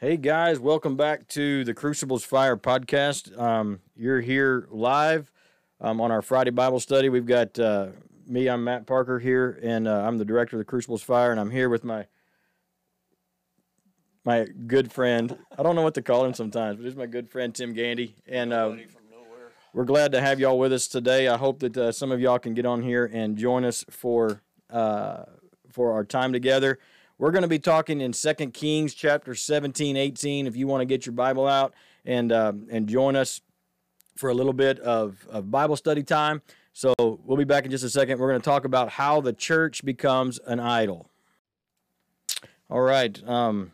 Hey guys, welcome back to the Crucibles Fire podcast. Um, you're here live um, on our Friday Bible study. We've got uh, me, I'm Matt Parker here, and uh, I'm the director of the Crucibles Fire, and I'm here with my my good friend. I don't know what to call him sometimes, but he's my good friend Tim Gandy, and uh, we're glad to have y'all with us today. I hope that uh, some of y'all can get on here and join us for uh, for our time together. We're going to be talking in 2 Kings chapter 17, 18. If you want to get your Bible out and um, and join us for a little bit of, of Bible study time. So we'll be back in just a second. We're going to talk about how the church becomes an idol. All right. Um,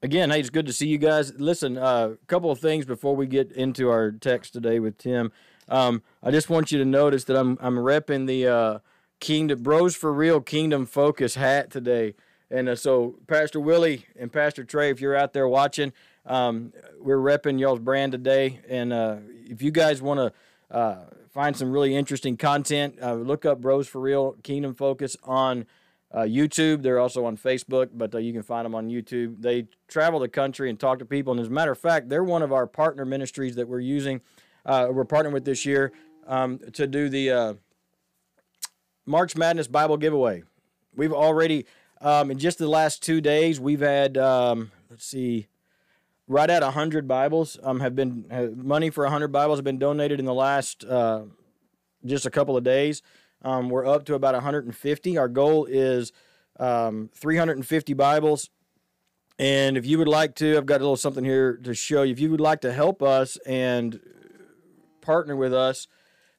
again, hey, it's good to see you guys. Listen, a uh, couple of things before we get into our text today with Tim. Um, I just want you to notice that I'm I'm repping the uh, Kingdom Bros for Real Kingdom Focus hat today. And uh, so, Pastor Willie and Pastor Trey, if you're out there watching, um, we're repping y'all's brand today. And uh, if you guys want to uh, find some really interesting content, uh, look up Bros for Real Kingdom Focus on uh, YouTube. They're also on Facebook, but uh, you can find them on YouTube. They travel the country and talk to people. And as a matter of fact, they're one of our partner ministries that we're using. we're partnering with this year um, to do the March Madness Bible giveaway. We've already um, in just the last two days, we've had um, let's see, right at hundred Bibles um, have been money for hundred Bibles have been donated in the last uh, just a couple of days. Um, we're up to about 150. Our goal is um, 350 Bibles. And if you would like to, I've got a little something here to show you. If you would like to help us and partner with us,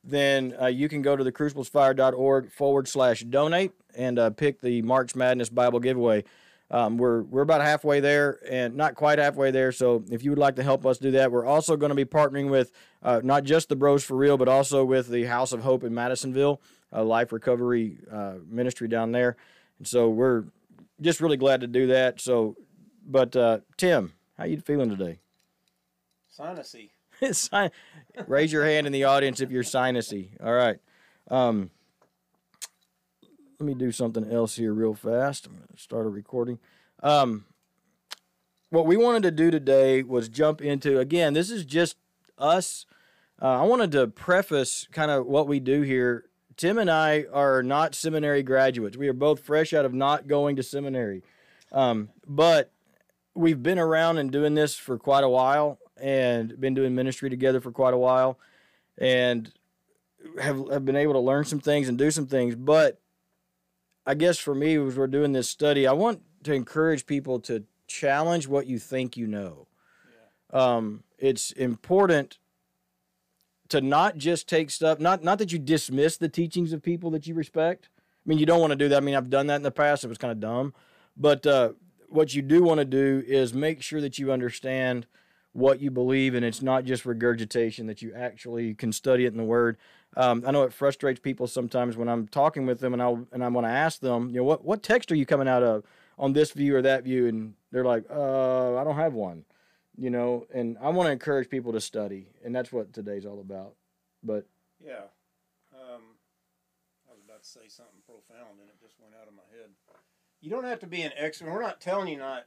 then uh, you can go to the cruciblesfire.org forward slash donate and uh, pick the March Madness Bible giveaway. Um, we're we're about halfway there, and not quite halfway there. So if you would like to help us do that, we're also going to be partnering with uh, not just the Bros for Real, but also with the House of Hope in Madisonville, a life recovery uh, ministry down there. And so we're just really glad to do that. So, but uh, Tim, how you feeling today? Sinusy. Raise your hand in the audience if you're sinusy. All right. Um, let me do something else here real fast. I'm going to start a recording. Um, what we wanted to do today was jump into again. This is just us. Uh, I wanted to preface kind of what we do here. Tim and I are not seminary graduates. We are both fresh out of not going to seminary, um, but we've been around and doing this for quite a while, and been doing ministry together for quite a while, and have have been able to learn some things and do some things. But I guess for me, as we're doing this study, I want to encourage people to challenge what you think you know. Yeah. Um, it's important to not just take stuff, not not that you dismiss the teachings of people that you respect. I mean, you don't want to do that. I mean, I've done that in the past. It was kind of dumb, but uh, what you do want to do is make sure that you understand what you believe, and it's not just regurgitation, that you actually can study it in the Word. Um, I know it frustrates people sometimes when I'm talking with them and I and I want to ask them, you know, what what text are you coming out of on this view or that view, and they're like, uh, I don't have one, you know. And I want to encourage people to study, and that's what today's all about. But yeah, um, I was about to say something profound, and it just went out of my head. You don't have to be an expert. We're not telling you not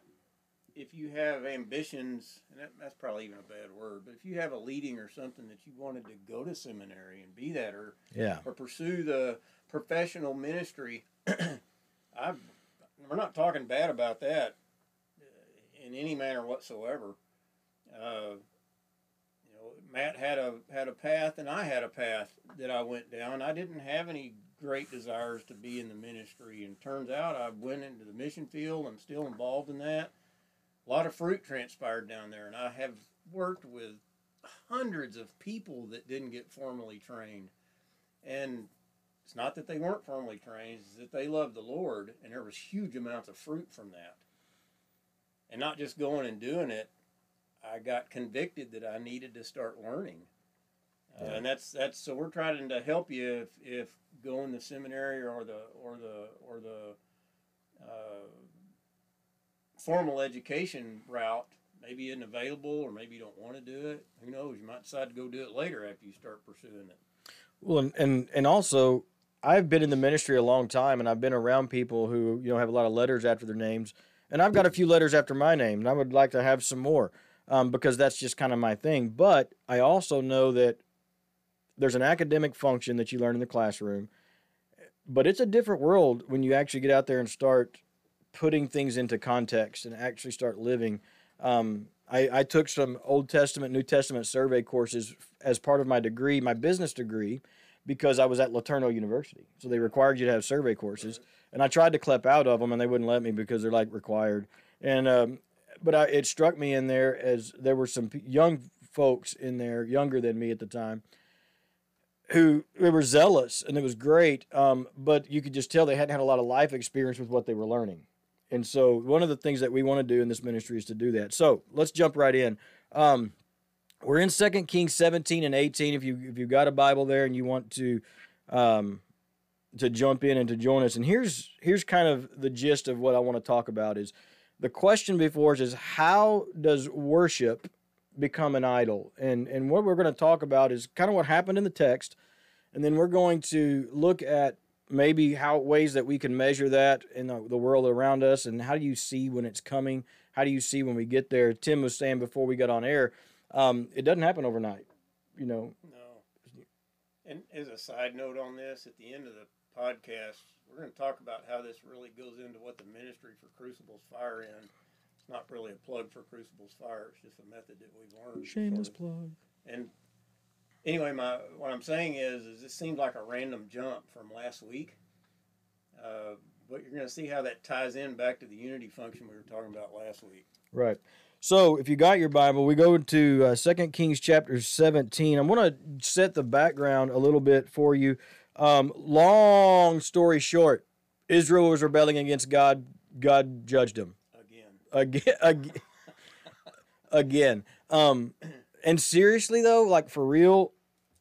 if you have ambitions, and that, that's probably even a bad word, but if you have a leading or something that you wanted to go to seminary and be that, or yeah, or pursue the professional ministry, I we're not talking bad about that uh, in any manner whatsoever. Uh, you know, Matt had a had a path, and I had a path that I went down. I didn't have any great desires to be in the ministry, and turns out I went into the mission field. I'm still involved in that a lot of fruit transpired down there, and I have worked with hundreds of people that didn't get formally trained. And it's not that they weren't formally trained, it's that they loved the Lord, and there was huge amounts of fruit from that. And not just going and doing it, I got convicted that I needed to start learning. Uh, and that's that's so we're trying to help you if, if going the seminary or the or the or the uh, formal education route maybe isn't available or maybe you don't want to do it. Who knows? You might decide to go do it later after you start pursuing it. Well, and and, and also I've been in the ministry a long time and I've been around people who, you know, have a lot of letters after their names And I've got a few letters after my name, and I would like to have some more um, because that's just kind of my thing. But I also know that there's an academic function that you learn in the classroom, but it's a different world when you actually get out there and start putting things into context and actually start living. Um, I, I took some Old Testament, New Testament survey courses as part of my degree, my business degree, because I was at LeTourneau University. So they required you to have survey courses. And I tried to clip out of them, and they wouldn't let me because they're like required. And um, but I, it struck me in there as there were some young folks in there, younger than me at the time, who they were zealous, and it was great. Um, but you could just tell they hadn't had a lot of life experience with what they were learning. And so one of the things that we want to do in this ministry is to do that. So let's jump right in. Um, we're in Second Kings 17 and 18. If you if you've got a Bible there and you want to um, to jump in and to join us, and here's here's kind of the gist of what I want to talk about is the question before us is how does worship become an idol? And and what we're going to talk about is kind of what happened in the text, and then we're going to look at maybe how ways that we can measure that in the, the world around us and how do you see when it's coming? How do you see when we get there? Tim was saying before we got on air um, it doesn't happen overnight you know? No. And as a side note on this at the end of the podcast we're going to talk about how this really goes into what the ministry for crucibles fire in. It's not really a plug for crucibles fire it's just a method that we've learned. Shameless plug. and anyway, my what I'm saying is, is this seemed like a random jump from last week, uh, but you're going to see how that ties in back to the unity function we were talking about last week. Right. So, if you got your Bible, we go to uh, 2 Kings chapter 17. I'm going to set the background a little bit for you. Um, long story short, Israel was rebelling against God. God judged them. Again. Again. Again. again. Um, and seriously though, like for real,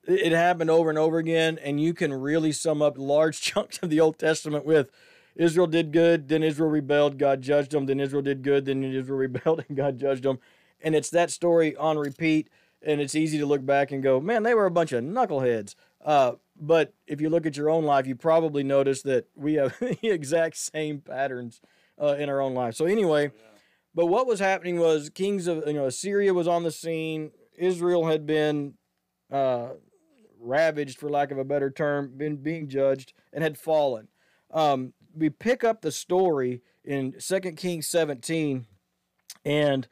it happened over and over again, and you can really sum up large chunks of the Old Testament with Israel did good, then Israel rebelled, God judged them, then Israel did good, then Israel rebelled, and God judged them. And it's that story on repeat, and it's easy to look back and go, man, they were a bunch of knuckleheads. Uh, but if you look at your own life, you probably notice that we have the exact same patterns uh, in our own life. So anyway, yeah. but what was happening was kings of you know Assyria was on the scene. Israel had been uh, ravaged, for lack of a better term, been being judged, and had fallen. Um, we pick up the story in 2 Kings 17, and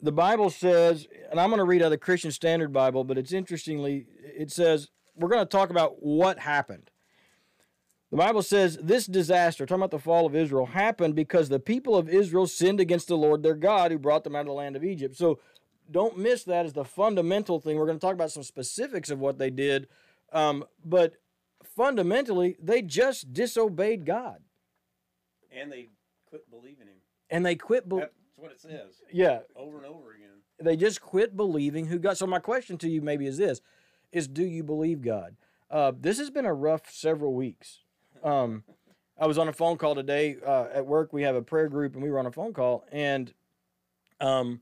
the Bible says, and I'm going to read out of the Christian Standard Bible, but it's interestingly, it says, we're going to talk about what happened. The Bible says this disaster, talking about the fall of Israel, happened because the people of Israel sinned against the Lord their God who brought them out of the land of Egypt. So don't miss that as the fundamental thing. We're going to talk about some specifics of what they did, um, but fundamentally, they just disobeyed God. And they quit believing Him. And they quit. Be- That's what it says. Yeah. Over and over again. They just quit believing who God. So my question to you maybe is this: Is do you believe God? Uh, this has been a rough several weeks. Um, I was on a phone call today uh, at work. We have a prayer group, and we were on a phone call, and um,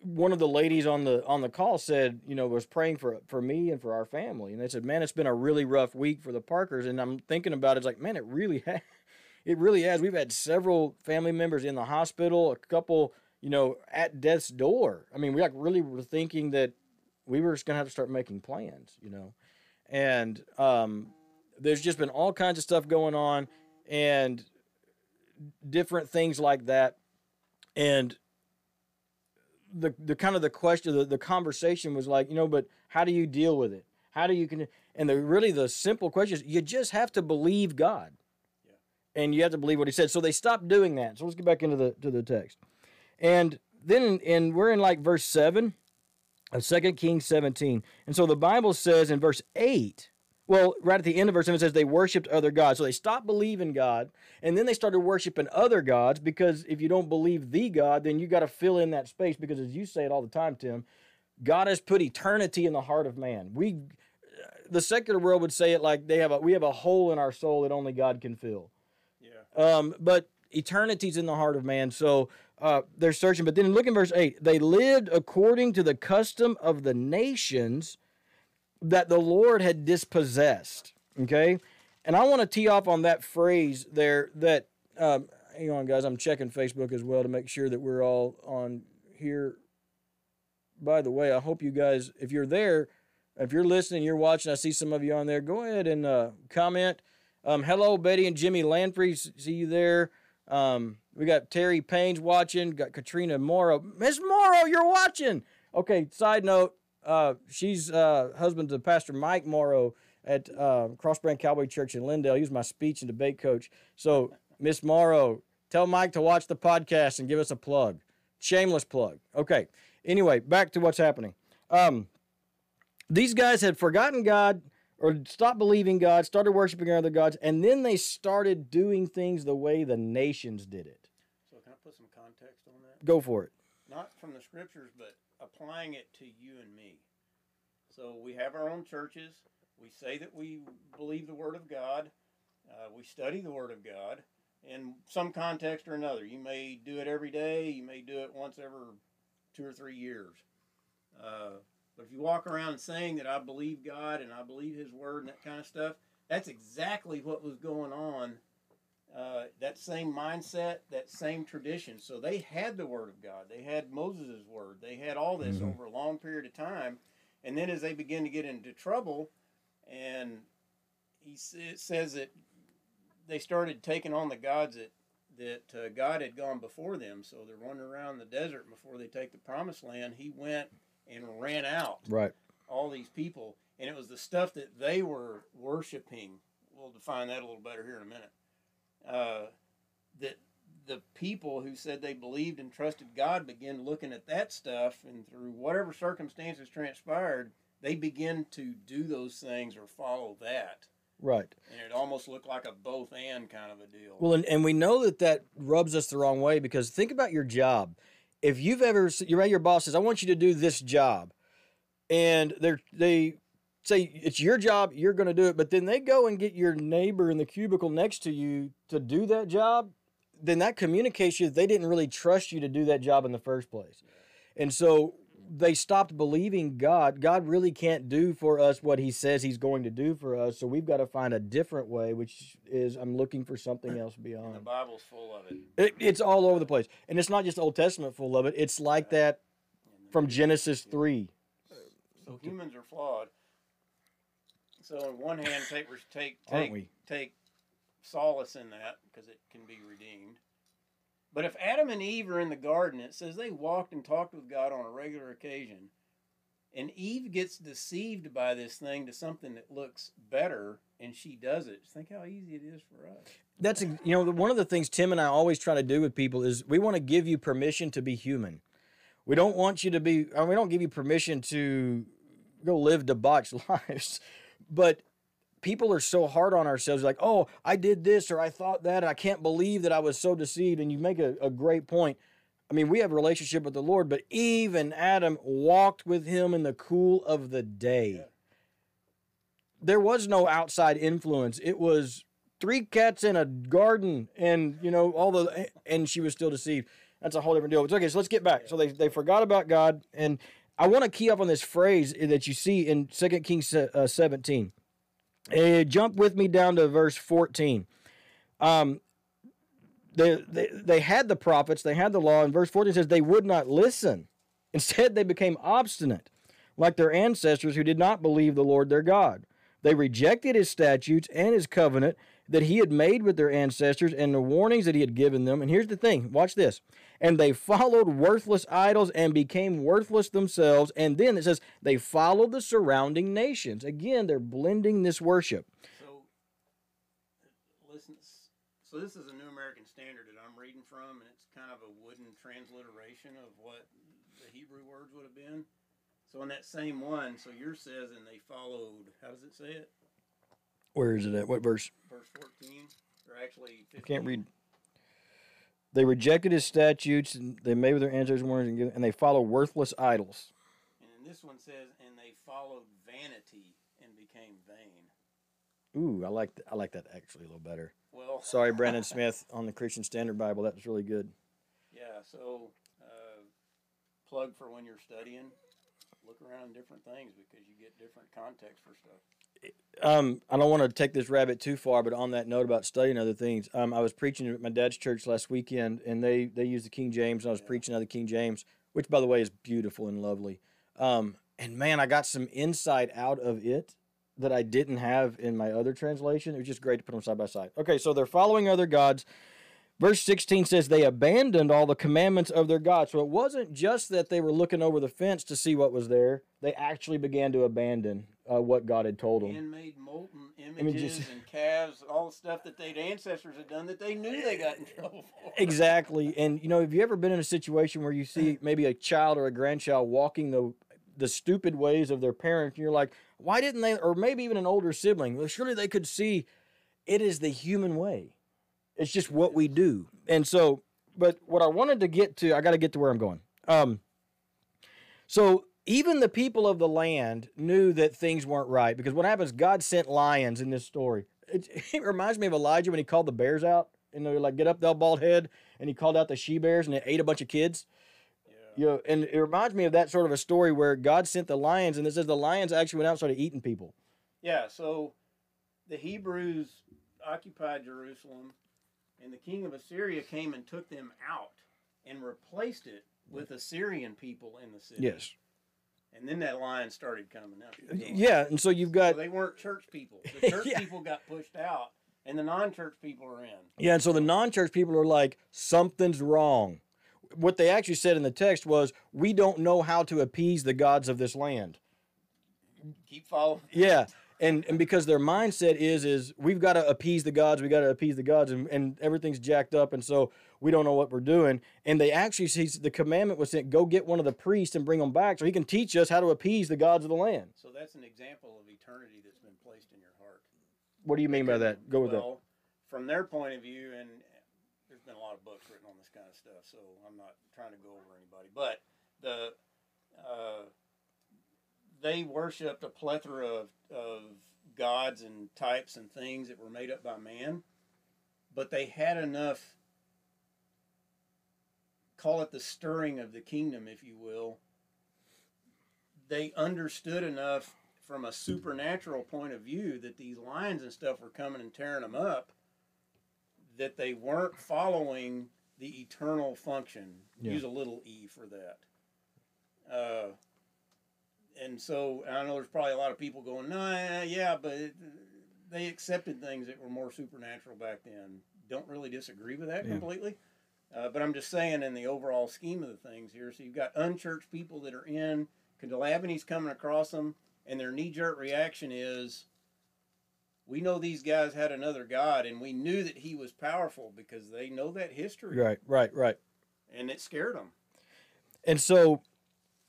one of the ladies on the on the call said, you know, was praying for for me and for our family, and they said, man, it's been a really rough week for the Parkers, and I'm thinking about it, it's like, man, it really has, it really has. We've had several family members in the hospital, a couple, you know, at death's door. I mean, we like really were thinking that we were just gonna have to start making plans, you know, and um, there's just been all kinds of stuff going on, and different things like that, and the the kind of the question the, the conversation was like you know but how do you deal with it? How do you can and the really the simple question is you just have to believe god. Yeah. and you have to believe what he said. So they stopped doing that. So let's get back into the to the text. And then and we're in like verse 7 of Second kings 17 and so the bible says in verse 8 well, right at the end of verse 7, it says they worshiped other gods. So they stopped believing God, and then they started worshiping other gods because if you don't believe the God, then you got to fill in that space because, as you say it all the time, Tim, God has put eternity in the heart of man. We, the secular world would say it like they have a we have a hole in our soul that only God can fill. Yeah. Um, but eternity's in the heart of man, so uh, they're searching. But then look in verse eight. They lived according to the custom of the nations that the Lord had dispossessed. Okay, and I want to tee off on that phrase there that, um, hang on, guys. I'm checking Facebook as well to make sure that we're all on here. By the way, I hope you guys, if you're there, if you're listening, you're watching, I see some of you on there. Go ahead and uh, comment. Um, hello, Betty and Jimmy Lanfrey. See you there. Um, we got Terry Payne's watching. Got Katrina Morrow. Miss Morrow, you're watching. Okay. Side note. Uh, she's uh, husband to Pastor Mike Morrow at uh, Crossbrand Cowboy Church in Lindale. He was my speech and debate coach. So, Miss Morrow, tell Mike to watch the podcast and give us a plug. Shameless plug. Okay. Anyway, back to what's happening. Um, these guys had forgotten God or stopped believing God, started worshiping other gods, and then they started doing things the way the nations did it. So can I put some context on that? Go for it. Not from the scriptures, but applying it to you and me. So we have our own churches. We say that we believe the Word of God. Uh, we study the Word of God in some context or another. You may do it every day. You may do it once every two or three years. Uh, but if you walk around saying that I believe God and I believe His Word and that kind of stuff, that's exactly what was going on. Uh, that same mindset, that same tradition. So they had the Word of God. They had Moses' Word. They had all this Mhm. over a long period of time. And then as they begin to get into trouble, and he it says that they started taking on the gods that that uh, God had gone before them. So they're running around the desert before they take the promised land. He went and ran out Right. all these people, and it was the stuff that they were worshiping. We'll define that a little better here in a minute. Uh, that the people who said they believed and trusted God began looking at that stuff, and through whatever circumstances transpired, they begin to do those things or follow that, Right. and it almost looked like a both and kind of a deal. Well, and, and we know that that rubs us the wrong way because think about your job. If you've ever, you're at your boss says, I want you to do this job. And they're, they say, it's your job, you're going to do it. But then they go and get your neighbor in the cubicle next to you to do that job. Then that communicates you they didn't really trust you to do that job in the first place. And so they stopped believing God. God really can't do for us what he says he's going to do for us. So we've got to find a different way, which is I'm looking for something else and the. Bible's full of it. It, it's all over the place. And it's not just Old Testament full of it. It's like that from Genesis 3. So humans are flawed. So on one hand, take take Aren't take we? take solace in that because it can be redeemed. But if Adam and Eve are in the garden, it says they walked and talked with God on a regular occasion, and Eve gets deceived by this thing to something that looks better, and she does it. Think how easy it is for us. That's, you know, one of the things Tim and I always try to do with people is we want to give you permission to be human. We don't want you to be, I we don't give you permission to go live debauched lives. But people are so hard on ourselves, like, oh, I did this or I thought that, and I can't believe that I was so deceived. And you make a, a great point. I mean, we have a relationship with the Lord, but Eve and Adam walked with him in the cool of the day. Yeah. There was no outside influence. It was three cats in a garden and, you know, all the, and she was still deceived. That's a whole different deal. But okay, so let's get back. So they, they forgot about God. And I want to key up on this phrase that you see in 2 Kings uh, 17. Uh, jump with me down to verse 14. Um, they, they, they had the prophets, they had the law, and verse 14 says they would not listen. Instead, they became obstinate, like their ancestors who did not believe the Lord their God. They rejected his statutes and his covenant that he had made with their ancestors and the warnings that he had given them. And here's the thing watch this. And they followed worthless idols and became worthless themselves. And then it says they followed the surrounding nations. Again, they're blending this worship. So, listen. So this is a New American Standard that I'm reading from, and it's kind of a wooden transliteration of what the Hebrew words would have been. So in that same one, so yours says, and they followed. How does it say it? Where is it at? What verse? Verse 14, or actually 15. I can't read. They rejected his statutes, and they made with their ancestors warnings, and and they follow worthless idols. And then this one says, and they followed vanity and became vain. Ooh, I like th- I like that actually a little better. Well, Sorry, Brandon Smith on the Christian Standard Bible. That was really good. Yeah, so uh, plug for when you're studying. Look around different things because you get different context for stuff. Um, I don't want to take this rabbit too far, but on that note about studying other things, um, I was preaching at my dad's church last weekend, and they they used the King James, and I was preaching out of the King James, which by the way is beautiful and lovely. Um, and man, I got some insight out of it that I didn't have in my other translation. It was just great to put them side by side. Okay, so they're following other gods. Verse 16 says they abandoned all the commandments of their God. So it wasn't just that they were looking over the fence to see what was there, they actually began to abandon uh, what God had told them. Man-made molten images, images and calves, all the stuff that their ancestors had done that they knew they got in trouble for. Exactly. And you know, have you ever been in a situation where you see maybe a child or a grandchild walking the the stupid ways of their parents and you're like, why didn't they or maybe even an older sibling? Well, surely they could see it is the human way it's just what we do. And so, but what I wanted to get to, I got to get to where I'm going. Um, so even the people of the land knew that things weren't right because what happens? God sent lions in this story. It, it reminds me of Elijah when he called the bears out and they're like, "Get up, thou bald head," and he called out the she bears and it ate a bunch of kids. Yeah. You know, and it reminds me of that sort of a story where God sent the lions, and it says the lions actually went out and started eating people. Yeah. So the Hebrews occupied Jerusalem and the king of Assyria came and took them out and replaced it with Assyrian people in the city. Yes. And then that line started coming up. Uh, yeah, and so you've got so they weren't church people. The church yeah. people got pushed out, and the non-church people are in. Yeah, and so the non-church people are like, something's wrong. What they actually said in the text was, we don't know how to appease the gods of this land. Keep following. Yeah and and because their mindset is is we've got to appease the gods, we got to appease the gods, and, and everything's jacked up, and so we don't know what we're doing. And they actually see the commandment was sent, go get one of the priests and bring them back, so he can teach us how to appease the gods of the land. So that's an example of eternity that's been placed in your heart. What do you mean by that? Go with well, that. From their point of view, and there's been a lot of books written on this kind of stuff, so I'm not trying to go over anybody, but the uh, they worshipped a plethora of, of gods and types and things that were made up by man, but they had enough, call it the stirring of the kingdom, if you will. They understood enough from a supernatural point of view that these lions and stuff were coming and tearing them up, that they weren't following the eternal function. Yeah. Use a little e for that. Uh, and so I know there's probably a lot of people going, nah, yeah, but it, they accepted things that were more supernatural back then. Don't really disagree with that yeah. completely. Uh, but I'm just saying, in the overall scheme of the things here, so you've got unchurched people that are in, Calamany's coming across them, and their knee jerk reaction is, we know these guys had another God, and we knew that he was powerful because they know that history. Right, right, right. And it scared them. And so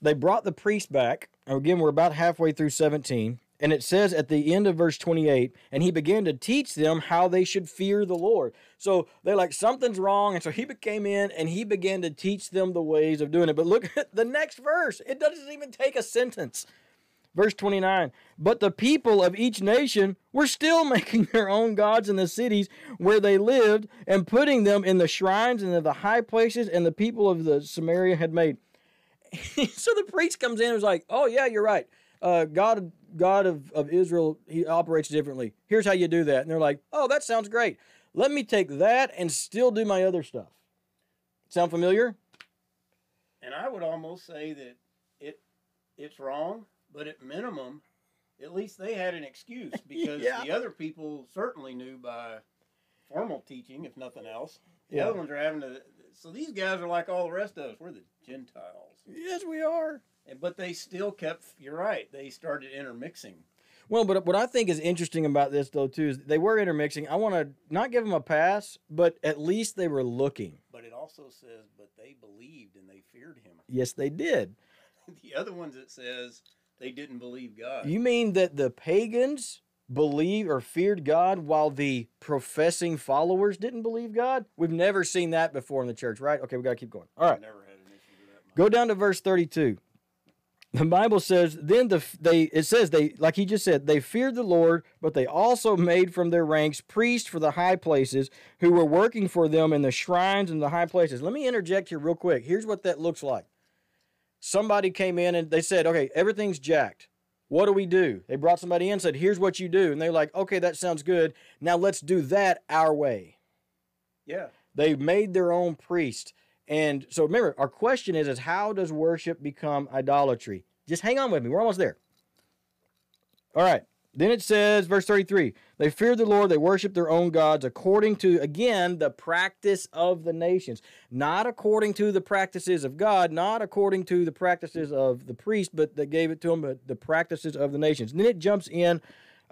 they brought the priest back. Again, we're about halfway through 17. And it says at the end of verse 28, and he began to teach them how they should fear the Lord. So they're like, something's wrong. And so he came in and he began to teach them the ways of doing it. But look at the next verse. It doesn't even take a sentence. Verse 29 But the people of each nation were still making their own gods in the cities where they lived and putting them in the shrines and in the high places, and the people of the Samaria had made. so the priest comes in and is like, "Oh yeah, you're right. Uh, God, God of, of Israel, He operates differently. Here's how you do that." And they're like, "Oh, that sounds great. Let me take that and still do my other stuff." Sound familiar? And I would almost say that it it's wrong, but at minimum, at least they had an excuse because yeah. the other people certainly knew by formal teaching, if nothing else. The yeah. other ones are having to. So these guys are like all the rest of us. We're the Gentiles. Yes, we are. But they still kept. You're right. They started intermixing. Well, but what I think is interesting about this, though, too, is they were intermixing. I want to not give them a pass, but at least they were looking. But it also says, but they believed and they feared him. Yes, they did. the other ones it says they didn't believe God. You mean that the pagans believed or feared God while the professing followers didn't believe God? We've never seen that before in the church, right? Okay, we got to keep going. All right. Go down to verse 32. The Bible says, then the they it says they like he just said, they feared the Lord, but they also made from their ranks priests for the high places who were working for them in the shrines and the high places. Let me interject here real quick. Here's what that looks like. Somebody came in and they said, okay, everything's jacked. What do we do? They brought somebody in, and said, "Here's what you do," and they're like, "Okay, that sounds good. Now let's do that our way." Yeah. They made their own priest. And so remember, our question is, is how does worship become idolatry? Just hang on with me. We're almost there. All right. Then it says, verse 33 they feared the Lord, they worshiped their own gods according to, again, the practice of the nations. Not according to the practices of God, not according to the practices of the priest, but that gave it to them, but the practices of the nations. And then it jumps in.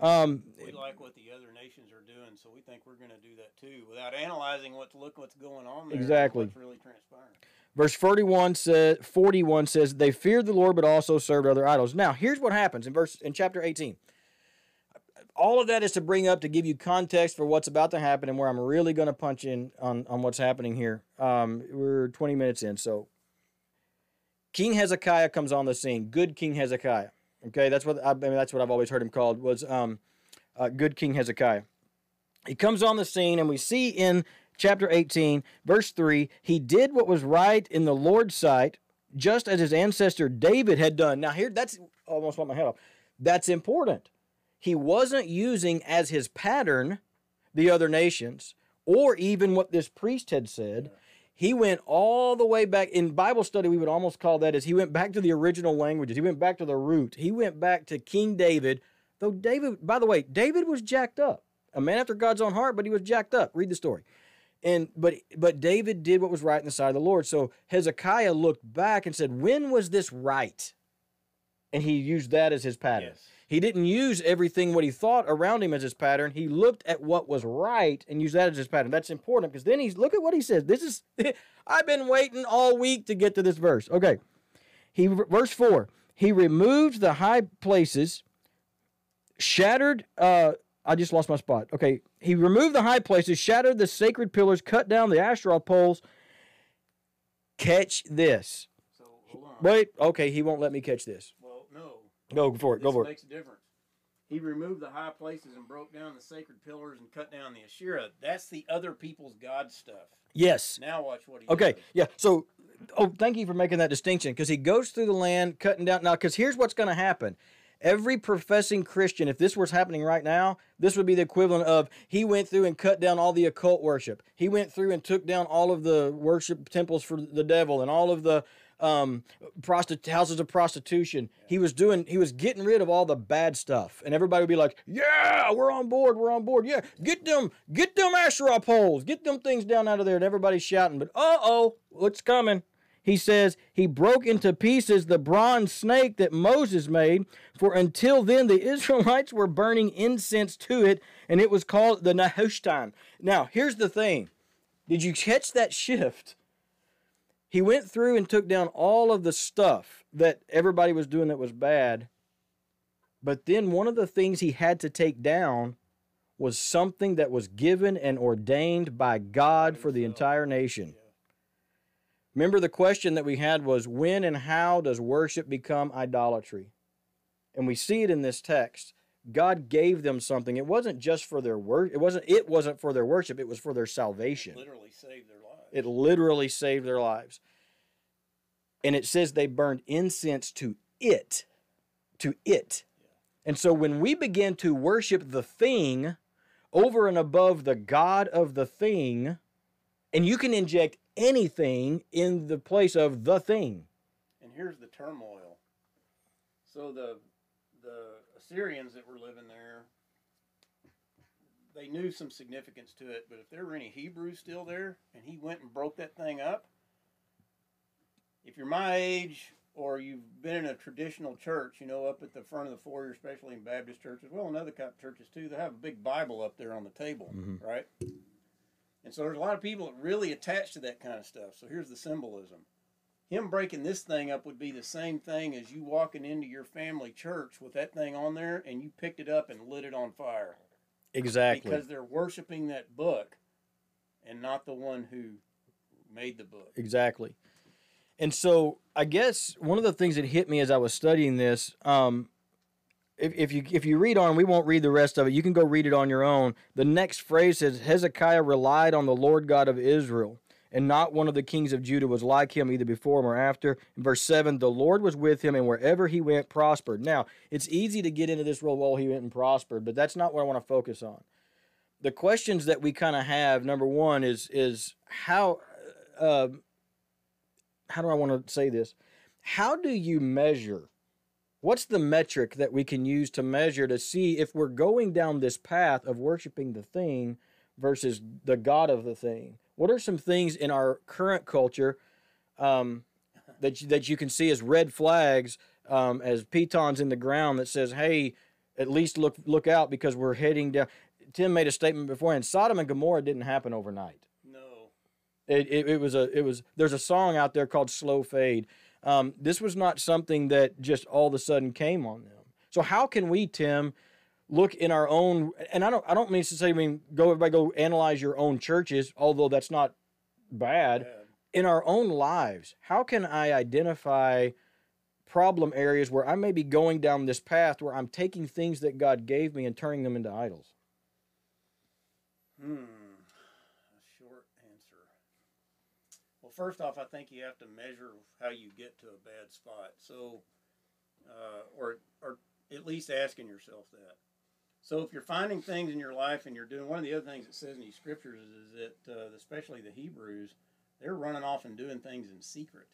Um, We like what the other nations are doing, so we think we're going to do that too, without analyzing what's look what's going on there. Exactly. What's really transpiring. Verse 41 says 41 says they feared the Lord but also served other idols. Now, here's what happens in verse in chapter 18. All of that is to bring up to give you context for what's about to happen and where I'm really going to punch in on, on what's happening here. Um, we're 20 minutes in, so King Hezekiah comes on the scene. Good King Hezekiah. Okay, that's what I mean. That's what I've always heard him called was um, uh, Good King Hezekiah. He comes on the scene, and we see in chapter 18, verse 3, he did what was right in the Lord's sight, just as his ancestor David had done. Now, here, that's almost want my head off. That's important. He wasn't using as his pattern the other nations or even what this priest had said. He went all the way back in Bible study. We would almost call that as he went back to the original languages. He went back to the root. He went back to King David. Though David, by the way, David was jacked up, a man after God's own heart, but he was jacked up. Read the story. And but but David did what was right in the sight of the Lord. So Hezekiah looked back and said, "When was this right?" And he used that as his pattern. Yes. He didn't use everything what he thought around him as his pattern. He looked at what was right and used that as his pattern. That's important because then he's look at what he says. This is I've been waiting all week to get to this verse. Okay. He verse 4. He removed the high places, shattered uh I just lost my spot. Okay. He removed the high places, shattered the sacred pillars, cut down the Asherah poles. Catch this. So hold on. Wait, okay, he won't let me catch this. Go for it. Go this for it. makes a difference. He removed the high places and broke down the sacred pillars and cut down the Asherah. That's the other people's god stuff. Yes. Now watch what he Okay, does. yeah. So, oh, thank you for making that distinction because he goes through the land cutting down. Now, because here's what's going to happen. Every professing Christian, if this was happening right now, this would be the equivalent of he went through and cut down all the occult worship. He went through and took down all of the worship temples for the devil and all of the um, prostit- houses of prostitution. He was doing, he was getting rid of all the bad stuff, and everybody would be like, "Yeah, we're on board, we're on board. Yeah, get them, get them Asherah poles, get them things down out of there." And everybody's shouting, but uh oh, what's coming? He says he broke into pieces the bronze snake that Moses made, for until then the Israelites were burning incense to it, and it was called the Nehushtan. Now, here's the thing. Did you catch that shift? He went through and took down all of the stuff that everybody was doing that was bad. But then one of the things he had to take down was something that was given and ordained by God for the entire nation. Remember the question that we had was when and how does worship become idolatry? And we see it in this text. God gave them something. It wasn't just for their work. It wasn't it wasn't for their worship, it was for their salvation. Literally saved their lives. It literally saved their lives. And it says they burned incense to it. To it. And so when we begin to worship the thing over and above the God of the thing, and you can inject anything in the place of the thing. And here's the turmoil. So the the Assyrians that were living there, they knew some significance to it, but if there were any Hebrews still there and he went and broke that thing up, if you're my age or you've been in a traditional church, you know, up at the front of the foyer, especially in Baptist churches, well, in other kind of churches too, they have a big Bible up there on the table, Mhm. right? And so there's a lot of people that really attach to that kind of stuff. So here's the symbolism him breaking this thing up would be the same thing as you walking into your family church with that thing on there and you picked it up and lit it on fire Exactly. because they're worshiping that book and not the one who made the book. Exactly. And so I guess one of the things that hit me as I was studying this, um, if, if you if you read on, we won't read the rest of it. You can go read it on your own. The next phrase says Hezekiah relied on the Lord God of Israel. And not one of the kings of Judah was like him either before him or after. In verse 7, the Lord was with him, and wherever he went, prospered. Now, it's easy to get into this role, well, he went and prospered, but that's not what I want to focus on. The questions that we kind of have, number one, is is how uh, how do I want to say this? How do you measure? What's the metric that we can use to measure to see if we're going down this path of worshiping the thing versus the God of the thing? What are some things in our current culture um, that you, that you can see as red flags, um, as pitons in the ground that says, "Hey, at least look look out because we're heading down." Tim made a statement before, and Sodom and Gomorrah didn't happen overnight. No. It, it, it was a it was there's a song out there called Slow Fade. Um, this was not something that just all of a sudden came on them. So how can we, Tim, look in our own and I don't I don't mean to say I mean go everybody go analyze your own churches, although that's not bad. Bad. In our own lives, how can I identify problem areas where I may be going down this path where I'm taking things that God gave me and turning them into idols? Hmm. A short answer. Well, first off, I think you have to measure how you get to a bad spot. So, uh, or or at least asking yourself that. So, if you're finding things in your life and you're doing one of the other things it says in these scriptures is, that, uh, especially the Hebrews, they're running off and doing things in secret.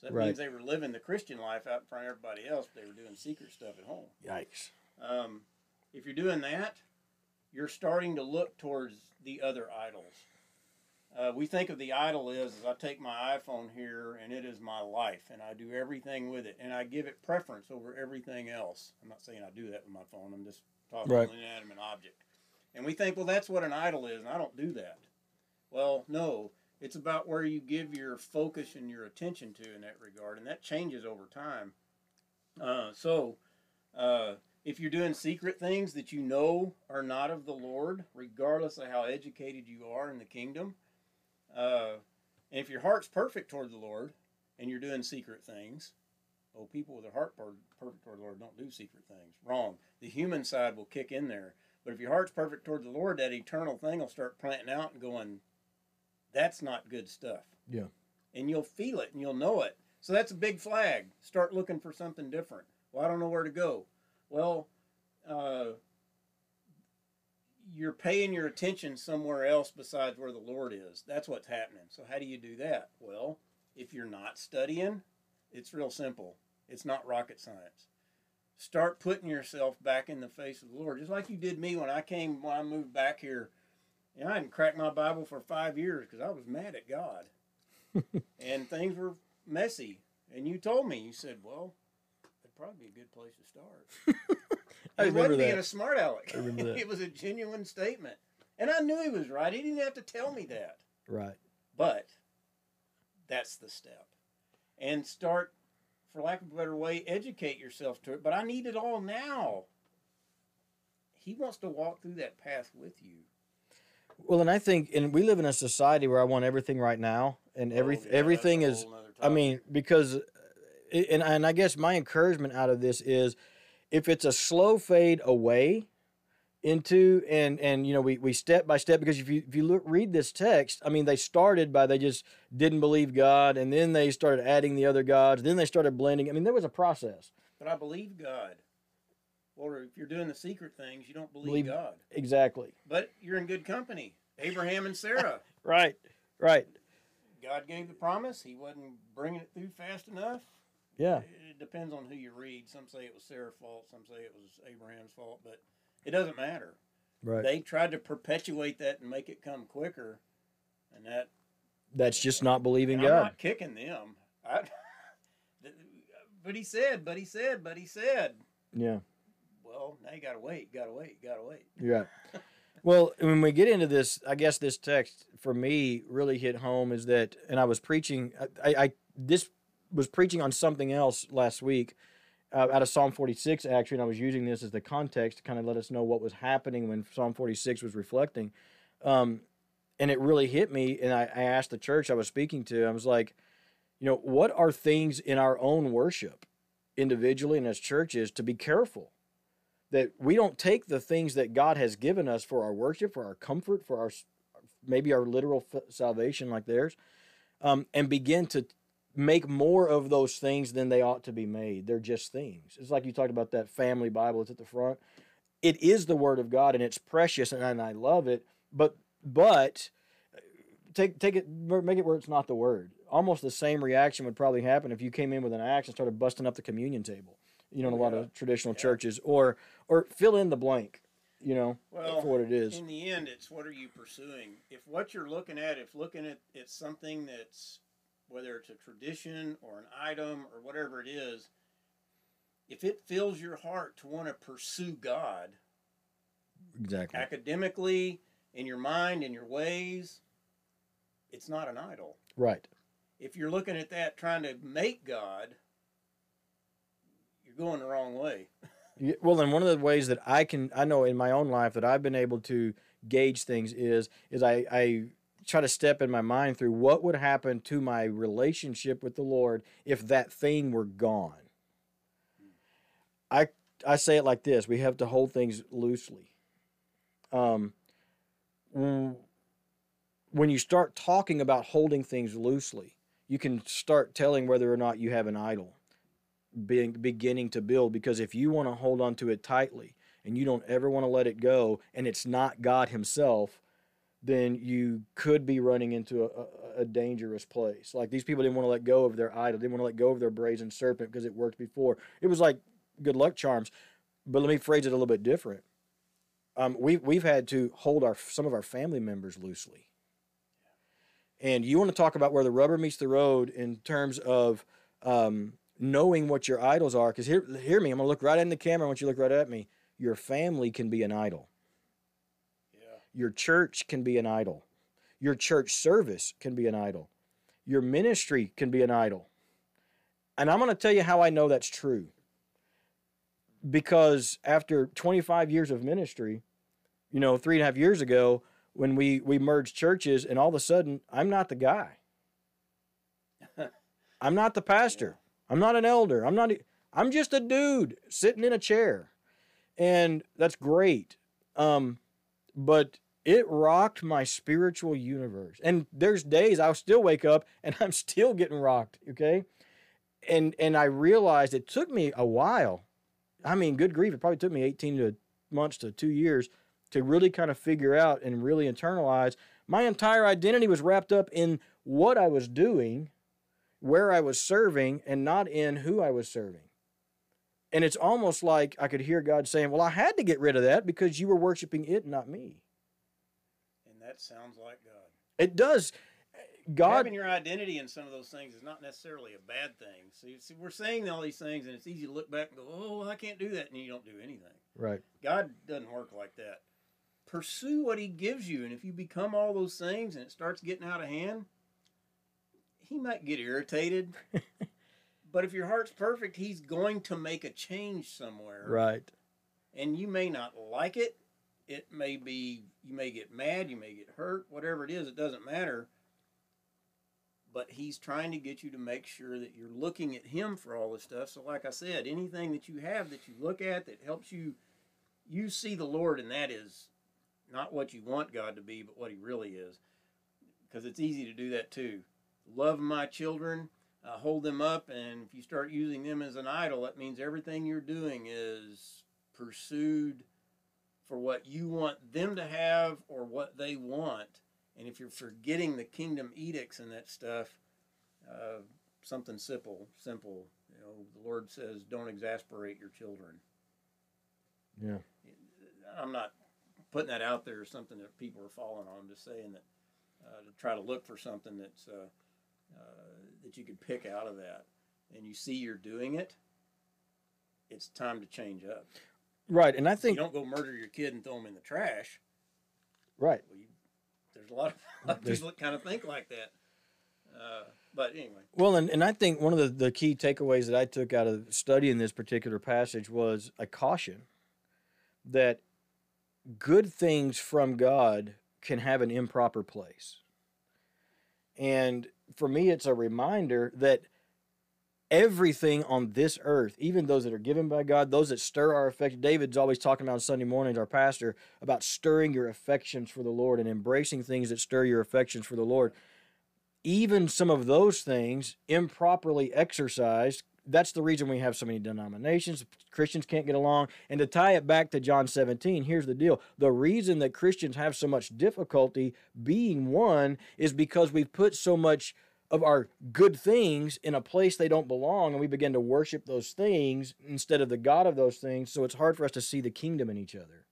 So that Right. means they were living the Christian life out in front of everybody else, but they were doing secret stuff at home. Yikes. Um, if you're doing that, you're starting to look towards the other idols. Uh, we think of the idol as, as I take my iPhone here and it is my life and I do everything with it and I give it preference over everything else. I'm not saying I do that with my phone. I'm just talking Right. about an inanimate object. And we think, well, that's what an idol is, and I don't do that. Well, no, it's about where you give your focus and your attention to in that regard, and that changes over time. Uh, so, uh, if you're doing secret things that you know are not of the Lord, regardless of how educated you are in the kingdom, uh, and if your heart's perfect toward the Lord and you're doing secret things, oh, people with their heart per- perfect toward the Lord don't do secret things. Wrong. The human side will kick in there. But if your heart's perfect toward the Lord, that eternal thing will start planting out and going, that's not good stuff. Yeah. And you'll feel it and you'll know it. So that's a big flag. Start looking for something different. Well, I don't know where to go. Well, uh, you're paying your attention somewhere else besides where the Lord is. That's what's happening. So how do you do that? Well, if you're not studying, it's real simple. It's not rocket science. Start putting yourself back in the face of the Lord, just like you did me when I came when I moved back here. And I hadn't cracked my Bible for five years because I was mad at God, and things were messy. And you told me, you said, "Well, it'd probably be a good place to start." I He wasn't being a smart aleck. That. it was a genuine statement, and I knew he was right. He didn't have to tell me that. Right. But that's the step. And start, for lack of a better way, educate yourself to it. But I need it all now. He wants to walk through that path with you. Well, and I think, and we live in a society where I want everything right now, and every Oh, yeah, everything is. I mean, because, uh, and and I guess my encouragement out of this is, if it's a slow fade away into and and you know we, we step by step because if you if you look read this text i mean they started by they just didn't believe god and then they started adding the other gods then they started blending i mean there was a process but I believe God. Or if you're doing the secret things, you don't believe, Believe- God. exactly But you're in good company. Abraham and Sarah. right right God gave the promise. He wasn't bringing it through fast enough. yeah It depends on who you read. Some say it was Sarah's fault. Some say it was Abraham's fault. But it doesn't matter. right They tried to perpetuate that and make it come quicker, and that. that's just not believing and I'm god not kicking them. I, but he said, but he said, but he said. yeah Well, now you gotta wait, gotta wait, gotta wait. Yeah. Well, when we get into this, I guess this text for me really hit home is that, and I was preaching, I, I this was preaching on something else last week uh, out of Psalm 46, actually, and I was using this as the context to kind of let us know what was happening when Psalm 46 was reflecting. Um, and it really hit me, and I, I asked the church I was speaking to, I was like, you know, what are things in our own worship, individually and as churches, to be careful? that we don't take the things that God has given us for our worship, for our comfort, for our maybe our literal salvation like theirs, um, and begin to make more of those things than they ought to be made. They're just things. It's like you talked about that family Bible that's at the front. It is the Word of God and it's precious and, I love it. But but uh, take take it make it where it's not the Word. Almost the same reaction would probably happen if you came in with an axe and started busting up the communion table. You know, in a lot of traditional Yeah. churches, or or fill in the blank. You know, Well, for what it is. In the end, it's what are you pursuing? If what you're looking at, if looking at it's something that's whether it's a tradition or an item or whatever it is, if it fills your heart to want to pursue God Exactly. academically, in your mind, in your ways, it's not an idol. Right. If you're looking at that trying to make God, you're going the wrong way. Well, and one of the ways that I can, I know in my own life that I've been able to gauge things is, is I, I try to step in my mind through what would happen to my relationship with the Lord if that thing were gone. I, I say it like this: we have to hold things loosely. Um, when you start talking about holding things loosely, you can start telling whether or not you have an idol being beginning to build because if you want to hold on to it tightly and you don't ever want to let it go and it's not God himself then you could be running into a, a, dangerous place like these people didn't want to let go of their idol didn't want to let go of their brazen serpent because it worked before it was like good luck charms but let me phrase it a little bit different um, we, we've had to hold our some of our family members loosely and you want to talk about where the rubber meets the road in terms of um, knowing what your idols are. Because hear, hear me, I'm going to look right in the camera. Want you look right at me. Your family can be an idol. Your church can be an idol. Your church service can be an idol. Your ministry can be an idol. And I'm going to tell you how I know that's true. Because after 25 years of ministry, you know, three and a half years ago, when we, we merged churches, and all of a sudden, I'm not the guy. I'm not the pastor. I'm not an elder. I'm not. I'm just a dude sitting in a chair, and that's great. Um, but it rocked my spiritual universe. And there's days I'll still wake up and I'm still getting rocked. Okay, and and I realized it took me a while. I mean, good grief, it probably took me 18 to months to two years to really kind of figure out and really internalize. My entire identity was wrapped up in what I was doing where I was serving and not in who I was serving. And it's almost like I could hear God saying, Well, I had to get rid of that because you were worshiping it, not me. That sounds like God. It does. God, Having your identity in some of those things is not necessarily a bad thing. So see, we're saying all these things, and it's easy to look back and go, "Oh, I can't do that," and you don't do anything. right. God doesn't work like that. Pursue what He gives you, and if you become all those things and it starts getting out of hand, He might get irritated. but if your heart's perfect, He's going to make a change somewhere. Right. and you may not like it. It may be you may get mad, you may get hurt, whatever it is, it doesn't matter. But he's trying to get you to make sure that you're looking at him for all this stuff. So like I said, anything that you have that you look at that helps you you see the Lord and that is not what you want God to be, but what he really is. Because it's easy to do that too. Love my children, uh, hold them up, and if you start using them as an idol, that means everything you're doing is pursued for what you want them to have or what they want. And if you're forgetting the kingdom edicts and that stuff, uh, something simple, simple. You know, the Lord says, "Don't exasperate your children." Yeah. I'm not putting that out there as something that people are falling on. I'm just saying that uh, to try to look for something that's uh, uh, that you could pick out of that, and you see you're doing it. It's time to change up. Right. And I think You don't go murder your kid and throw him in the trash. right. Well, you, there's a lot of, a lot of There's- people that kind of think like that. Uh, but anyway, Well, and, and I think one of the, the key takeaways that I took out of studying this particular passage was a caution that good things from God can have an improper place. And for me, it's a reminder that everything on this earth, even those that are given by God, those that stir our affection. David's always talking about on Sunday mornings, our pastor, about stirring your affections for the Lord and embracing things that stir your affections for the Lord. Even some of those things improperly exercised, that's the reason we have so many denominations. Christians can't get along. And to tie it back to John 17, here's the deal. The reason that Christians have so much difficulty being one is because we've put so much of our good things in a place they don't belong and we begin to worship those things instead of the God of those things. So it's hard for us to see the kingdom in each other.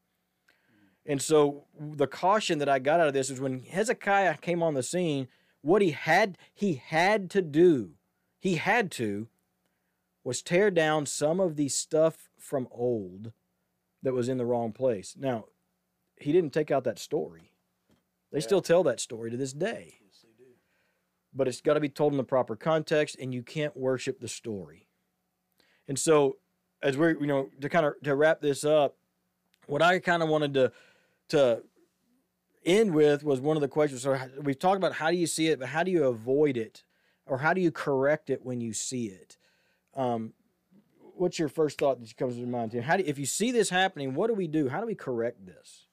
And so the caution that I got out of this is when Hezekiah came on the scene, what he had he had to do, he had to was tear down some of the stuff from old that was in the wrong place. Now, he didn't take out that story. They yeah. still tell that story to this day but it's got to be told in the proper context and you can't worship the story. And so as we're you know to kind of to wrap this up what i kind of wanted to to end with was one of the questions. So we've talked about how do you see it but how do you avoid it? Or how do you correct it when you see it? Um, what's your first thought that comes to mind how do, if you see this happening what do we do? How do we correct this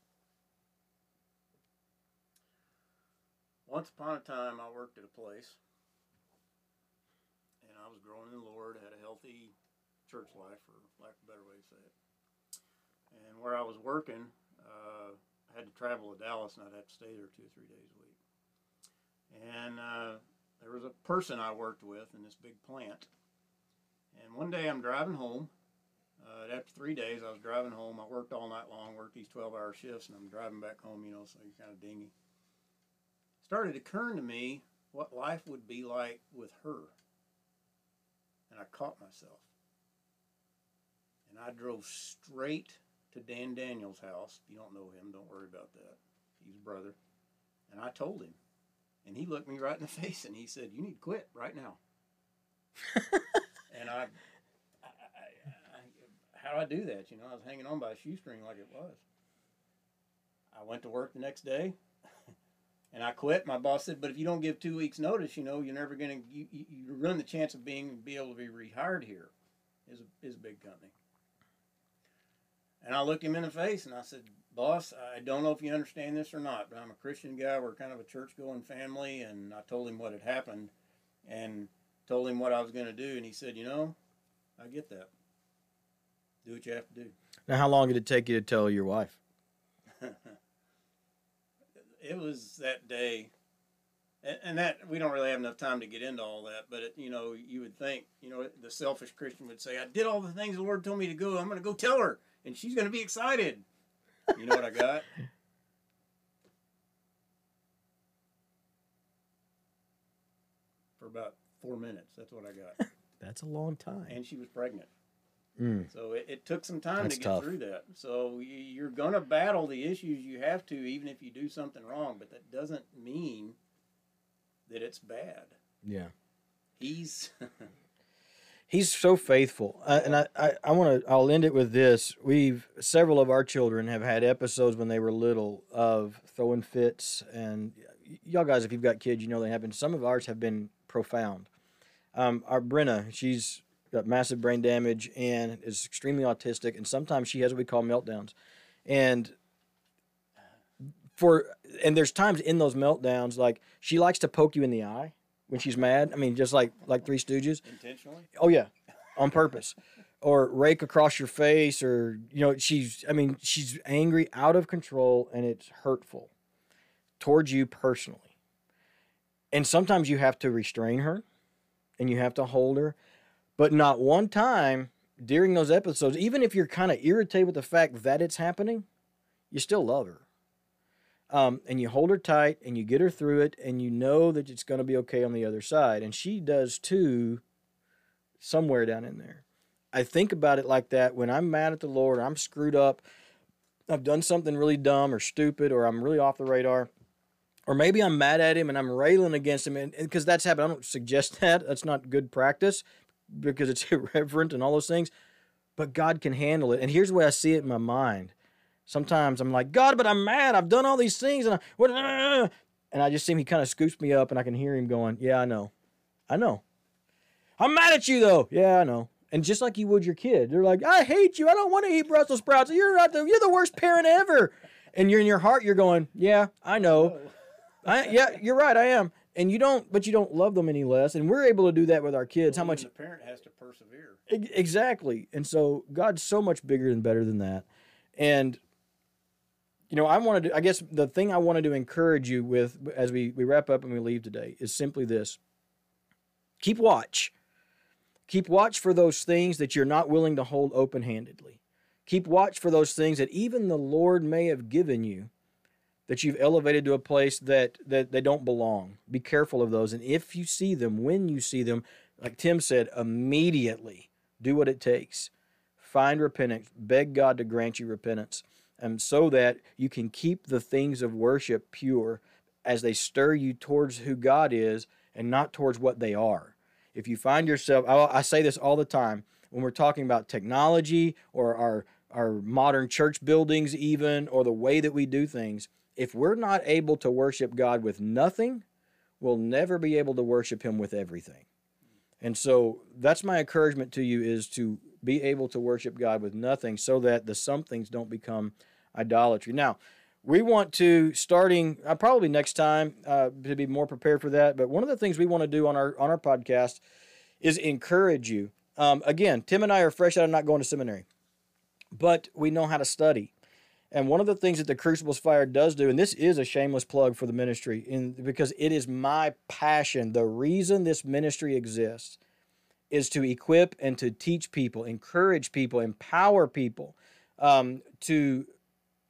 Once upon a time, I worked at a place, and I was growing in the Lord, had a healthy church life, for lack of a better way to say it. And where I was working, uh, I had to travel to Dallas, and I'd have to stay there two or three days a week. And uh, there was a person I worked with in this big plant. And one day I'm driving home. Uh, after three days, I was driving home. I worked all night long, worked these 12 hour shifts, and I'm driving back home, you know, so you're kind of dingy started occurring to me what life would be like with her. And I caught myself. And I drove straight to Dan Daniels' house. If you don't know him, don't worry about that. He's a brother. And I told him. And he looked me right in the face and he said, You need to quit right now. and I, I, I, I, how do I do that? You know, I was hanging on by a shoestring like it was. I went to work the next day and I quit. My boss said, "But if you don't give two weeks' notice, you know, you're never going to you, you run the chance of being be able to be rehired here." Is a is a big company. And I looked him in the face and I said, "Boss, I don't know if you understand this or not, but I'm a Christian guy. We're kind of a church-going family." And I told him what had happened, and told him what I was going to do. And he said, "You know, I get that. Do what you have to do." Now, how long did it take you to tell your wife? It was that day, and, and, that we don't really have enough time to get into all that. But it, you know, you would think, you know, the selfish Christian would say, "I did all the things the Lord told me to go. I'm going to go tell her, and she's going to be excited." You know what I got? For about four minutes. That's what I got. That's a long time. And she was pregnant. Mm. So it, it, took some time That's to get tough. through that. So you're going to battle the issues you have to, even if you do something wrong. But that doesn't mean that it's bad. Yeah. He's. He's so faithful, uh, and I, I, I want to. I'll end it with this. We've several of our children have had episodes when they were little of throwing fits, and y'all guys, if you've got kids, you know they happen. Some of ours have been profound. Um, our Brenna, she's got massive brain damage and is extremely autistic and sometimes she has what we call meltdowns. And for and there's times in those meltdowns like she likes to poke you in the eye when she's mad. I mean just like like three stooges. Intentionally? Oh yeah. On purpose. Or rake across your face or you know she's i mean she's angry out of control and it's hurtful towards you personally. And sometimes you have to restrain her and you have to hold her but not one time during those episodes, even if you're kind of irritated with the fact that it's happening, you still love her. Um, and you hold her tight and you get her through it and you know that it's going to be okay on the other side. And she does too, somewhere down in there. I think about it like that when I'm mad at the Lord, I'm screwed up, I've done something really dumb or stupid, or I'm really off the radar. Or maybe I'm mad at him and I'm railing against him, and because that's happened. I don't suggest that. That's not good practice because it's irreverent and all those things. But God can handle it. And here's the way I see it in my mind. Sometimes I'm like, God, but I'm mad. I've done all these things. And I, what, uh, uh, uh, and I just see him, he kind of scoops me up and I can hear him going, Yeah, I know. I know. I'm mad at you though. Yeah, I know. And just like you would your kid, they're like, I hate you. I don't want to eat Brussels sprouts. You're not the you're the worst parent ever. And you're in your heart, you're going, Yeah, I know. Oh. I yeah, you're right, I am. And you don't, but you don't love them any less. And we're able to do that with our kids. How much the parent has to persevere. Exactly. And so God's so much bigger and better than that. And you know, I wanted to, I guess the thing I wanted to encourage you with as we, we wrap up and we leave today is simply this keep watch. Keep watch for those things that you're not willing to hold open handedly. Keep watch for those things that even the Lord may have given you that you've elevated to a place that, that they don't belong. Be careful of those. And if you see them, when you see them, like Tim said, immediately do what it takes. Find repentance. Beg God to grant you repentance And so that you can keep the things of worship pure as they stir you towards who God is and not towards what they are. If you find yourself, I, I say this all the time when we're talking about technology or our, our modern church buildings, even, or the way that we do things, if we're not able to worship God with nothing, we'll never be able to worship Him with everything. And so that's my encouragement to you is to be able to worship God with nothing so that the somethings don't become idolatry. Now, we want to starting uh, probably next time uh, to be more prepared for that. But one of the things we want to do on our on our podcast is encourage you. Um, again, Tim and I are fresh out of not going to seminary, but we know how to study. And one of the things that the Crucibles Fire does do, and this is a shameless plug for the ministry, in because it is my passion. The reason this ministry exists is to equip and to teach people, encourage people, empower people um, to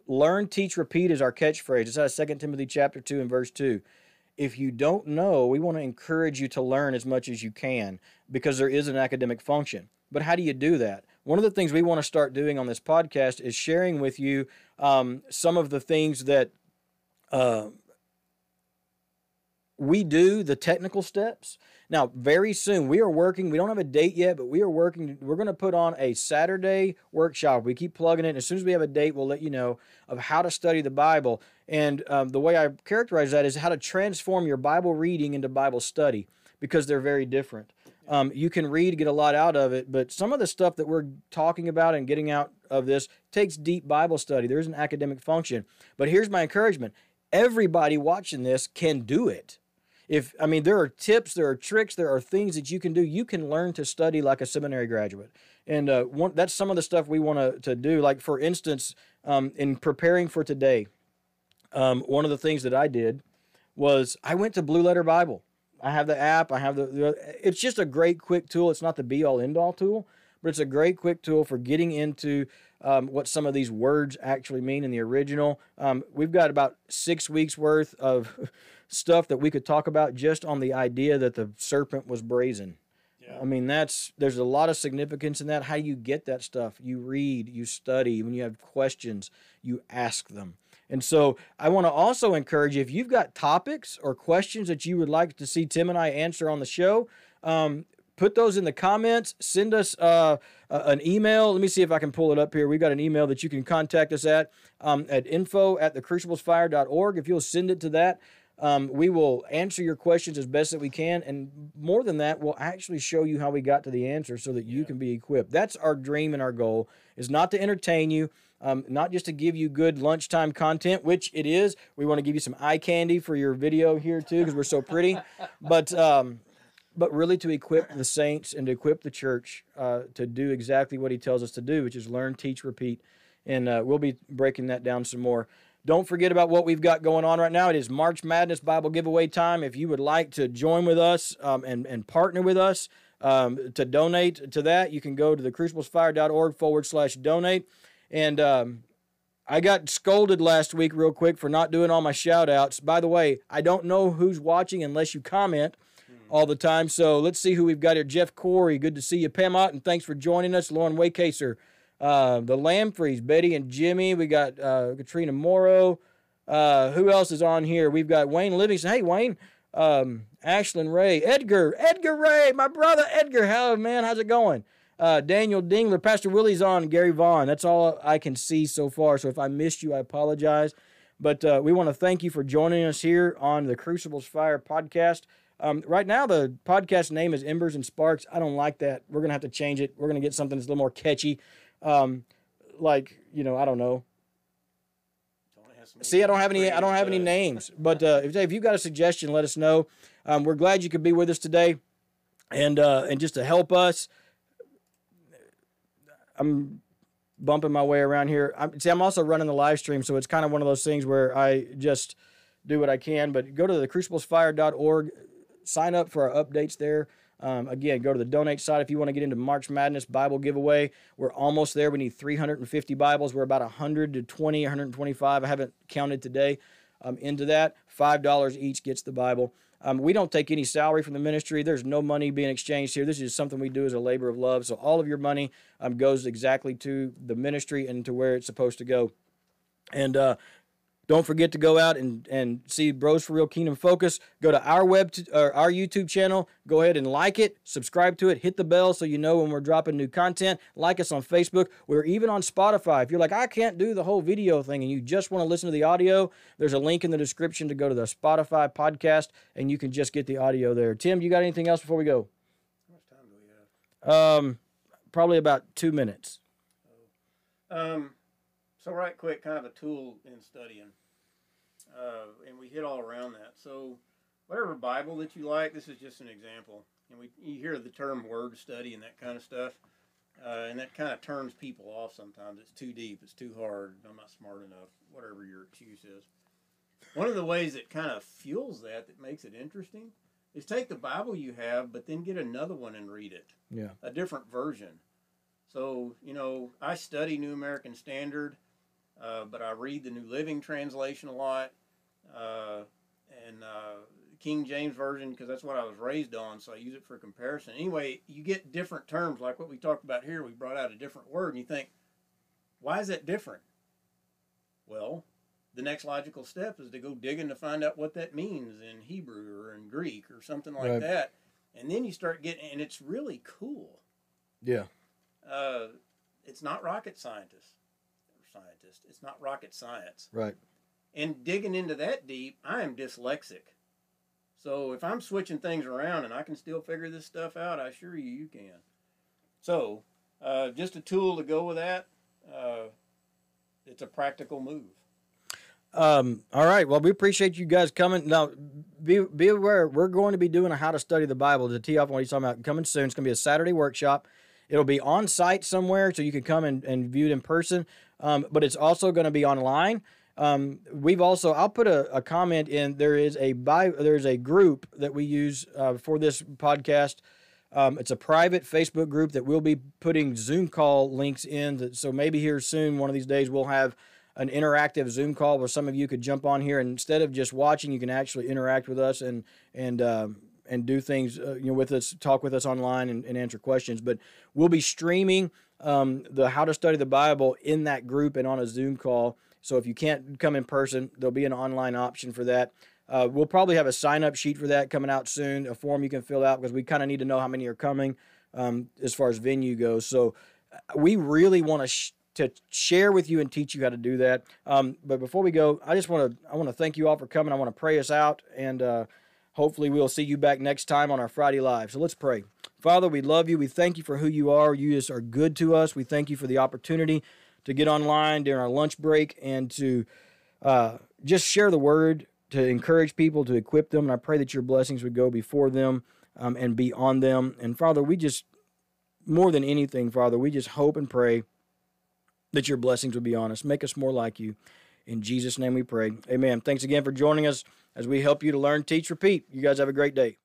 learn, teach, repeat is our catchphrase. It's out of 2 Timothy chapter 2 and verse 2. If you don't know, we want to encourage you to learn as much as you can because there is an academic function. But how do you do that? One of the things we want to start doing on this podcast is sharing with you um, some of the things that uh, we do, the technical steps. Now, very soon, we are working. We don't have a date yet, but we are working. We're going to put on a Saturday workshop. We keep plugging it. As soon as we have a date, we'll let you know of how to study the Bible. And um, the way I characterize that is how to transform your Bible reading into Bible study because they're very different. Um, you can read, get a lot out of it, but some of the stuff that we're talking about and getting out of this takes deep Bible study. There's an academic function. But here's my encouragement everybody watching this can do it if I mean there are tips, there are tricks, there are things that you can do. You can learn to study like a seminary graduate, and uh, one, that's some of the stuff we want to to do. Like for instance, um, in preparing for today, um, one of the things that I did was I went to Blue Letter Bible. I have the app. I have the, it's just a great quick tool. It's not the be all end all tool, but it's a great quick tool for getting into um, what some of these words actually mean in the original. Um, we've got about six weeks worth of stuff that we could talk about just on the idea that the serpent was brazen. Yeah. I mean, that's there's a lot of significance in that. How you get that stuff? You read, you study. When you have questions, you ask them. And so I want to also encourage you if you've got topics or questions that you would like to see Tim and I answer on the show, um, put those in the comments. Send us uh, an email. Let me see if I can pull it up here. We've got an email that you can contact us at um, at info at thecruciblesfire.org. If you'll send it to that, um, we will answer your questions as best that we can, and more than that, we'll actually show you how we got to the answer so that you yeah. can be equipped. That's our dream and our goal is not to entertain you, um, not just to give you good lunchtime content, which it is. We want to give you some eye candy for your video here too, because we're so pretty, but. Um, but really to equip the saints and to equip the church uh, to do exactly what he tells us to do, which is learn, teach, repeat. And uh, we'll be breaking that down some more. Don't forget about what we've got going on right now. It is March Madness Bible giveaway time. If you would like to join with us um, and, and partner with us um, to donate to that, you can go to thecruciblesfire.org forward slash donate. And um, I got scolded last week, real quick, for not doing all my shout outs. By the way, I don't know who's watching unless you comment all the time. So let's see who we've got here. Jeff Corey, good to see you. Pam Ott, and thanks for joining us. Lauren Waycaser, uh, the Lampreys, Betty and Jimmy. We got uh, Katrina Morrow. Uh, who else is on here? We've got Wayne Livingston. Hey, Wayne. Um, Ashlyn Ray. Edgar. Edgar Ray. My brother Edgar. How, man? How's it going? Uh, Daniel Dingler. Pastor Willie's on. Gary Vaughn. That's all I can see so far. So if I missed you, I apologize. But uh, we want to thank you for joining us here on the Crucibles Fire podcast. Um, right now, the podcast name is Embers and Sparks. I don't like that. We're gonna have to change it. We're gonna get something that's a little more catchy, um, like you know, I don't know. See, I don't have any. I don't have any names. But uh, if, if you got a suggestion, let us know. Um, we're glad you could be with us today, and uh, and just to help us. I'm bumping my way around here. I'm, see, I'm also running the live stream, so it's kind of one of those things where I just do what I can. But go to the cruciblesfire.org, sign up for our updates there. Um, again, go to the donate side if you want to get into March Madness Bible giveaway. We're almost there. We need 350 Bibles. We're about 100 to 20, 125. I haven't counted today. Um, into that, five dollars each gets the Bible. Um, we don't take any salary from the ministry. There's no money being exchanged here. This is something we do as a labor of love. So all of your money um, goes exactly to the ministry and to where it's supposed to go. And uh, don't forget to go out and, and see Bros for Real Kingdom Focus. Go to our web to, or our YouTube channel. Go ahead and like it, subscribe to it, hit the bell so you know when we're dropping new content. Like us on Facebook. We're even on Spotify. If you're like, I can't do the whole video thing and you just want to listen to the audio, there's a link in the description to go to the Spotify podcast and you can just get the audio there. Tim, you got anything else before we go? How much time do we have? Um, probably about two minutes. Um, so right quick, kind of a tool in studying, uh, and we hit all around that. So whatever Bible that you like, this is just an example. And we you hear the term word study and that kind of stuff, uh, and that kind of turns people off sometimes. It's too deep, it's too hard. I'm not smart enough. Whatever your excuse is. One of the ways that kind of fuels that, that makes it interesting, is take the Bible you have, but then get another one and read it. Yeah. A different version. So you know, I study New American Standard uh, but I read the New Living Translation a lot, uh, and uh, King James Version because that's what I was raised on, so I use it for comparison. Anyway, you get different terms like what we talked about here. We brought out a different word, and you think, why is that different? Well, the next logical step is to go digging to find out what that means in Hebrew or in Greek or something like right. that, and then you start getting, and it's really cool. Yeah. Uh, it's not rocket scientists scientist. It's not rocket science. Right. And digging into that deep, I am dyslexic. So if I'm switching things around and I can still figure this stuff out, I assure you you can. So uh, just a tool to go with that. Uh, it's a practical move. Um, all right. Well, we appreciate you guys coming. Now, be be aware we're going to be doing a how to study the Bible to tee off what he's talking about coming soon. It's going to be a Saturday workshop. It'll be on site somewhere, so you can come and, and view it in person um, but it's also going to be online. Um, we've also I'll put a, a, comment in. There is a by there's a group that we use uh, for this podcast. Um, it's a private Facebook group that we'll be putting Zoom call links in. so maybe here soon, one of these days, we'll have an interactive Zoom call where some of you could jump on here and instead of just watching, you can actually interact with us and and um, and do things uh, you know with us, talk with us online and, and answer questions. But we'll be streaming um, the How to Study the Bible in that group and on a Zoom call. So if you can't come in person, there'll be an online option for that. Uh, we'll probably have a sign up sheet for that coming out soon, a form you can fill out because we kind of need to know how many are coming um, as far as venue goes. So uh, we really want to. Sh- to share with you and teach you how to do that. Um, but before we go, I just want to I want to thank you all for coming. I want to pray us out, and uh, hopefully we'll see you back next time on our Friday live. So let's pray. Father, we love you. We thank you for who you are. You just are good to us. We thank you for the opportunity to get online during our lunch break and to uh, just share the word, to encourage people, to equip them. And I pray that your blessings would go before them um, and be on them. And Father, we just, more than anything, Father, we just hope and pray that your blessings would be on us. Make us more like you. In Jesus' name we pray. Amen. Thanks again for joining us as we help you to learn, teach, repeat. You guys have a great day.